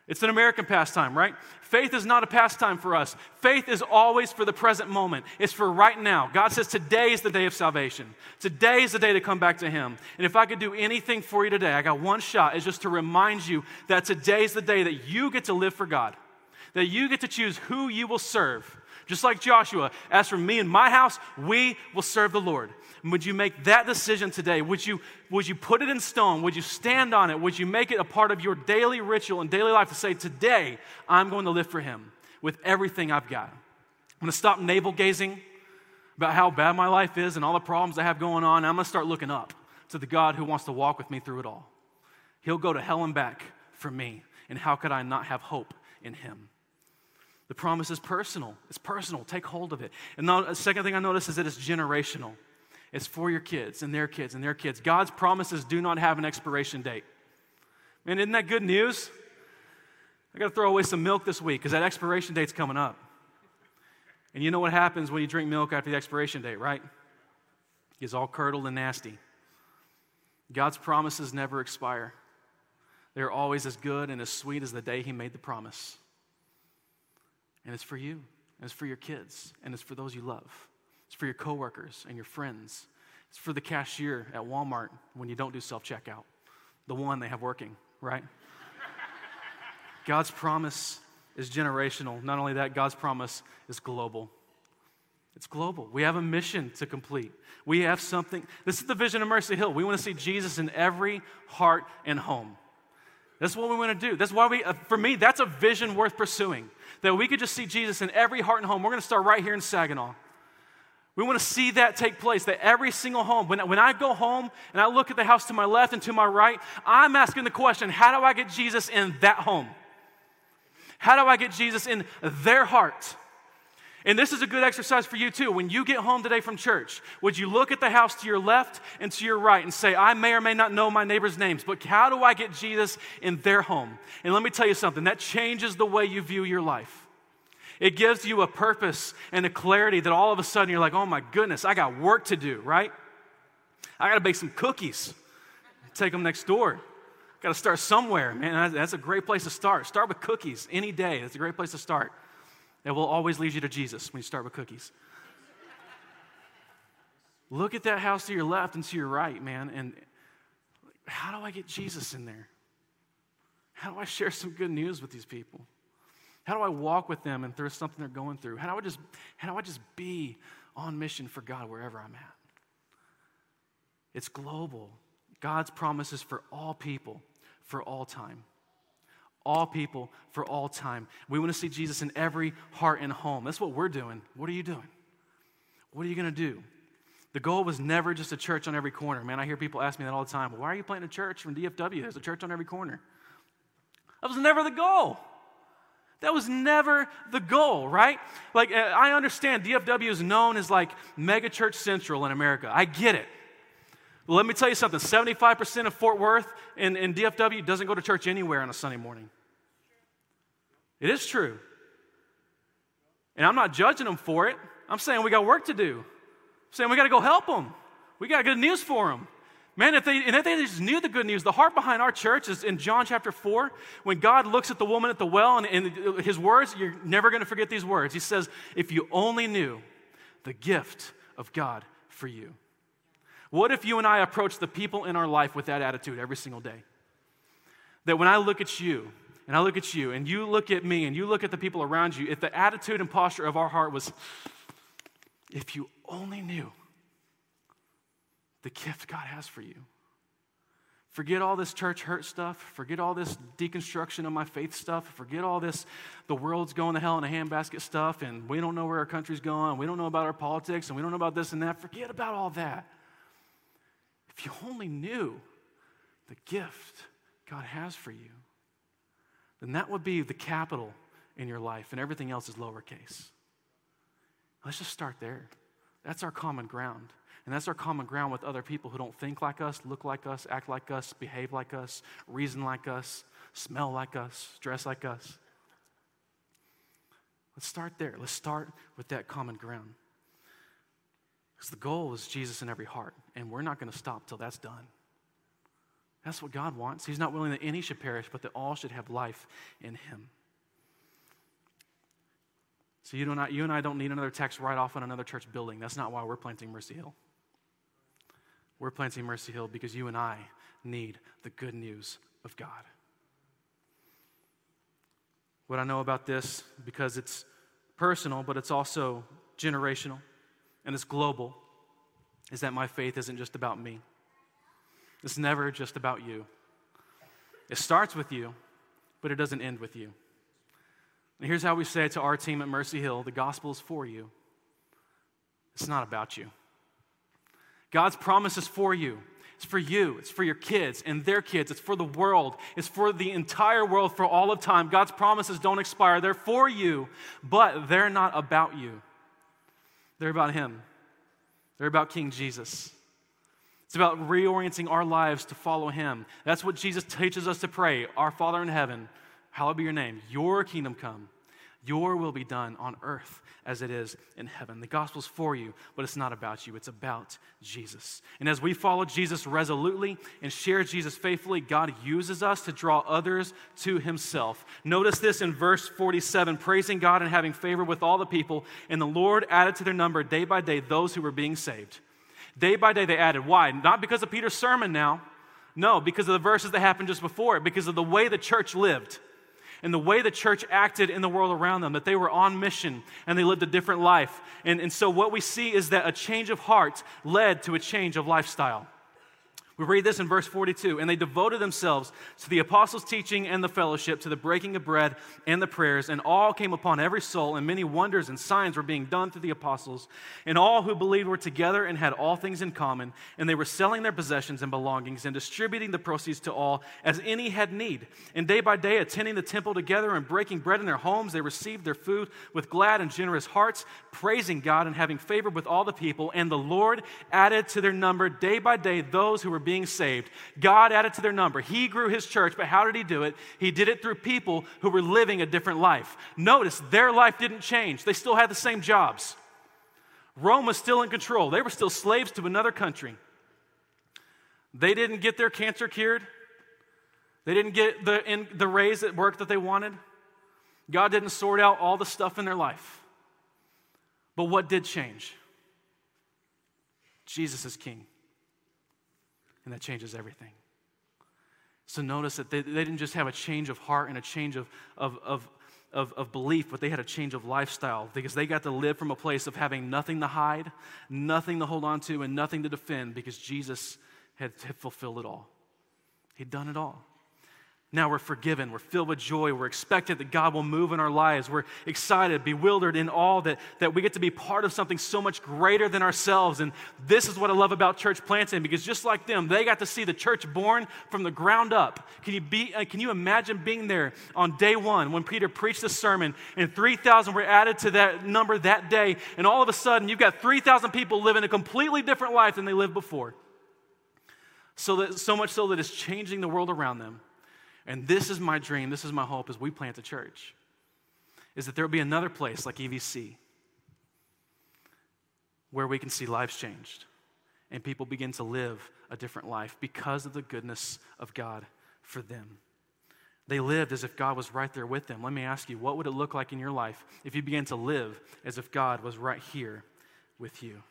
It's an American pastime, right? Faith is not a pastime for us. Faith is always for the present moment. It's for right now. God says today is the day of salvation. Today is the day to come back to Him. And if I could do anything for you today, I got one shot, is just to remind you that today is the day that you get to live for God, that you get to choose who you will serve. Just like Joshua, as for me and my house, we will serve the Lord. Would you make that decision today? Would you, would you put it in stone? Would you stand on it? Would you make it a part of your daily ritual and daily life to say, Today, I'm going to live for Him with everything I've got? I'm going to stop navel gazing about how bad my life is and all the problems I have going on. I'm going to start looking up to the God who wants to walk with me through it all. He'll go to hell and back for me. And how could I not have hope in Him? The promise is personal. It's personal. Take hold of it. And the second thing I notice is that it's generational. It's for your kids and their kids and their kids. God's promises do not have an expiration date. Man, isn't that good news? I got to throw away some milk this week because that expiration date's coming up. And you know what happens when you drink milk after the expiration date, right? It's all curdled and nasty. God's promises never expire. They're always as good and as sweet as the day He made the promise. And it's for you, and it's for your kids, and it's for those you love. It's for your coworkers and your friends. It's for the cashier at Walmart when you don't do self checkout, the one they have working, right? God's promise is generational. Not only that, God's promise is global. It's global. We have a mission to complete. We have something. This is the vision of Mercy Hill. We want to see Jesus in every heart and home. That's what we want to do. That's why we, uh, for me, that's a vision worth pursuing. That we could just see Jesus in every heart and home. We're going to start right here in Saginaw. We want to see that take place, that every single home, when, when I go home and I look at the house to my left and to my right, I'm asking the question how do I get Jesus in that home? How do I get Jesus in their heart? And this is a good exercise for you too. When you get home today from church, would you look at the house to your left and to your right and say, I may or may not know my neighbor's names, but how do I get Jesus in their home? And let me tell you something that changes the way you view your life. It gives you a purpose and a clarity that all of a sudden you're like, oh my goodness, I got work to do, right? I got to bake some cookies, take them next door. Got to start somewhere, man. That's a great place to start. Start with cookies any day. That's a great place to start. It will always lead you to Jesus when you start with cookies. Look at that house to your left and to your right, man, and how do I get Jesus in there? How do I share some good news with these people? How do I walk with them and through something they're going through? How do I just, how do I just be on mission for God wherever I'm at? It's global. God's promises for all people, for all time. All people, for all time. We want to see Jesus in every heart and home. That's what we're doing. What are you doing? What are you going to do? The goal was never just a church on every corner. Man, I hear people ask me that all the time. Well, why are you planting a church from DFW? There's a church on every corner. That was never the goal. That was never the goal, right? Like, uh, I understand DFW is known as like mega church central in America. I get it. Well, let me tell you something 75% of Fort Worth in DFW doesn't go to church anywhere on a Sunday morning. It is true. And I'm not judging them for it. I'm saying we got work to do. I'm saying we got to go help them. We got good news for them. Man, if they, and if they just knew the good news, the heart behind our church is in John chapter 4, when God looks at the woman at the well, and, and his words, you're never going to forget these words. He says, If you only knew the gift of God for you. What if you and I approach the people in our life with that attitude every single day? That when I look at you, and I look at you, and you look at me, and you look at the people around you, if the attitude and posture of our heart was, if you only knew the gift God has for you. Forget all this church hurt stuff. Forget all this deconstruction of my faith stuff. Forget all this, the world's going to hell in a handbasket stuff, and we don't know where our country's going. We don't know about our politics, and we don't know about this and that. Forget about all that. If you only knew the gift God has for you, then that would be the capital in your life, and everything else is lowercase. Let's just start there. That's our common ground. And that's our common ground with other people who don't think like us, look like us, act like us, behave like us, reason like us, smell like us, dress like us. Let's start there. Let's start with that common ground. Because the goal is Jesus in every heart, and we're not going to stop till that's done. That's what God wants. He's not willing that any should perish, but that all should have life in Him. So you, and I, you and I don't need another text right off on another church building. That's not why we're planting Mercy Hill. We're planting Mercy Hill because you and I need the good news of God. What I know about this, because it's personal, but it's also generational and it's global, is that my faith isn't just about me. It's never just about you. It starts with you, but it doesn't end with you. And here's how we say it to our team at Mercy Hill the gospel is for you, it's not about you. God's promise is for you. It's for you. It's for your kids and their kids. It's for the world. It's for the entire world for all of time. God's promises don't expire. They're for you, but they're not about you. They're about Him. They're about King Jesus. It's about reorienting our lives to follow Him. That's what Jesus teaches us to pray Our Father in heaven, hallowed be your name. Your kingdom come. Your will be done on earth as it is in heaven. The gospel's for you, but it's not about you. It's about Jesus. And as we follow Jesus resolutely and share Jesus faithfully, God uses us to draw others to himself. Notice this in verse 47 praising God and having favor with all the people, and the Lord added to their number day by day those who were being saved. Day by day they added. Why? Not because of Peter's sermon now. No, because of the verses that happened just before it, because of the way the church lived and the way the church acted in the world around them, that they were on mission and they lived a different life. And, and so, what we see is that a change of heart led to a change of lifestyle. We read this in verse 42 and they devoted themselves to the apostles' teaching and the fellowship, to the breaking of bread and the prayers, and all came upon every soul, and many wonders and signs were being done through the apostles. And all who believed were together and had all things in common, and they were selling their possessions and belongings and distributing the proceeds to all as any had need. And day by day, attending the temple together and breaking bread in their homes, they received their food with glad and generous hearts, praising God and having favor with all the people. And the Lord added to their number day by day those who were being saved. God added to their number. He grew his church, but how did he do it? He did it through people who were living a different life. Notice their life didn't change, they still had the same jobs. Rome was still in control, they were still slaves to another country. They didn't get their cancer cured. They didn't get the, in, the raise at work that they wanted. God didn't sort out all the stuff in their life. But what did change? Jesus is king and that changes everything. So notice that they, they didn't just have a change of heart and a change of, of, of, of, of, belief, but they had a change of lifestyle because they got to live from a place of having nothing to hide, nothing to hold on to, and nothing to defend because Jesus had, had fulfilled it all. He'd done it all. Now we're forgiven. We're filled with joy. We're expected that God will move in our lives. We're excited, bewildered in all that, that we get to be part of something so much greater than ourselves. And this is what I love about church planting because just like them, they got to see the church born from the ground up. Can you, be, uh, can you imagine being there on day one when Peter preached the sermon and 3,000 were added to that number that day? And all of a sudden, you've got 3,000 people living a completely different life than they lived before. So, that, so much so that it's changing the world around them. And this is my dream, this is my hope as we plant a church, is that there will be another place like EVC where we can see lives changed and people begin to live a different life because of the goodness of God for them. They lived as if God was right there with them. Let me ask you, what would it look like in your life if you began to live as if God was right here with you?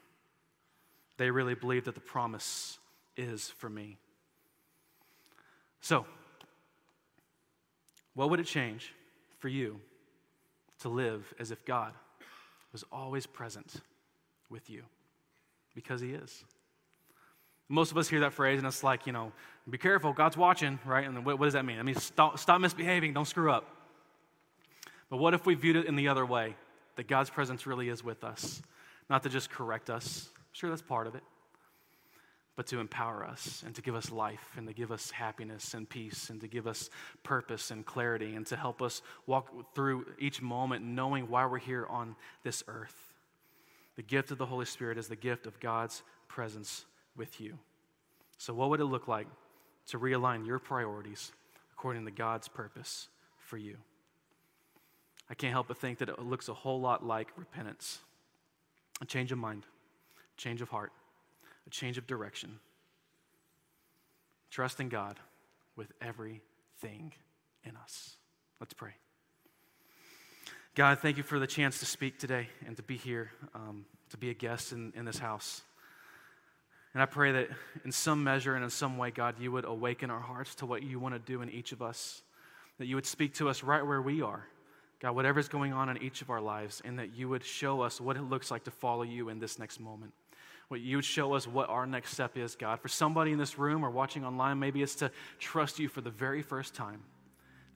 They really believed that the promise is for me. So, what would it change for you to live as if God was always present with you? Because He is. Most of us hear that phrase and it's like, you know, be careful, God's watching, right? And what, what does that mean? I mean, stop, stop misbehaving, don't screw up. But what if we viewed it in the other way? That God's presence really is with us, not to just correct us. Sure, that's part of it but to empower us and to give us life and to give us happiness and peace and to give us purpose and clarity and to help us walk through each moment knowing why we're here on this earth. The gift of the Holy Spirit is the gift of God's presence with you. So, what would it look like to realign your priorities according to God's purpose for you? I can't help but think that it looks a whole lot like repentance a change of mind, change of heart a change of direction. Trust in God with everything in us. Let's pray. God, thank you for the chance to speak today and to be here, um, to be a guest in, in this house. And I pray that in some measure and in some way, God, you would awaken our hearts to what you want to do in each of us, that you would speak to us right where we are. God, whatever's going on in each of our lives, and that you would show us what it looks like to follow you in this next moment what you would show us what our next step is, God. For somebody in this room or watching online, maybe it's to trust you for the very first time.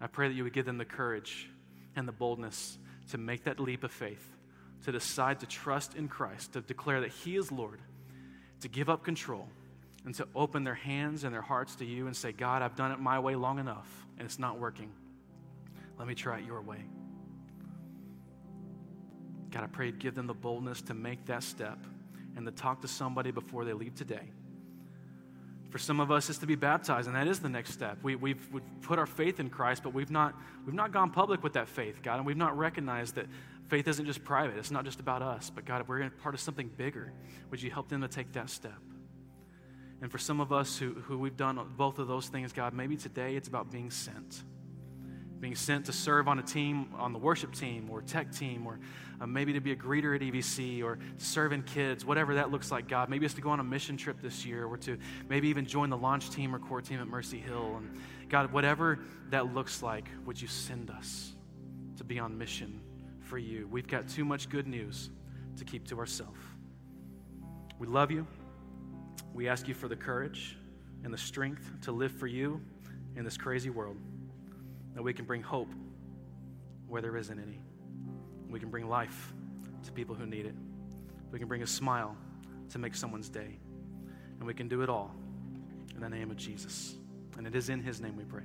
I pray that you would give them the courage and the boldness to make that leap of faith, to decide to trust in Christ, to declare that He is Lord, to give up control, and to open their hands and their hearts to you and say, God, I've done it my way long enough, and it's not working. Let me try it your way. God, I pray give them the boldness to make that step and to talk to somebody before they leave today. For some of us, it's to be baptized, and that is the next step. We, we've, we've put our faith in Christ, but we've not, we've not gone public with that faith, God, and we've not recognized that faith isn't just private. It's not just about us, but God, we're part of something bigger. Would you help them to take that step? And for some of us who, who we've done both of those things, God, maybe today it's about being sent being sent to serve on a team, on the worship team or tech team, or uh, maybe to be a greeter at EVC or to serve in kids, whatever that looks like, God. Maybe it's to go on a mission trip this year or to maybe even join the launch team or core team at Mercy Hill. And God, whatever that looks like, would you send us to be on mission for you? We've got too much good news to keep to ourselves. We love you. We ask you for the courage and the strength to live for you in this crazy world that we can bring hope where there isn't any. We can bring life to people who need it. We can bring a smile to make someone's day. And we can do it all in the name of Jesus. And it is in his name we pray.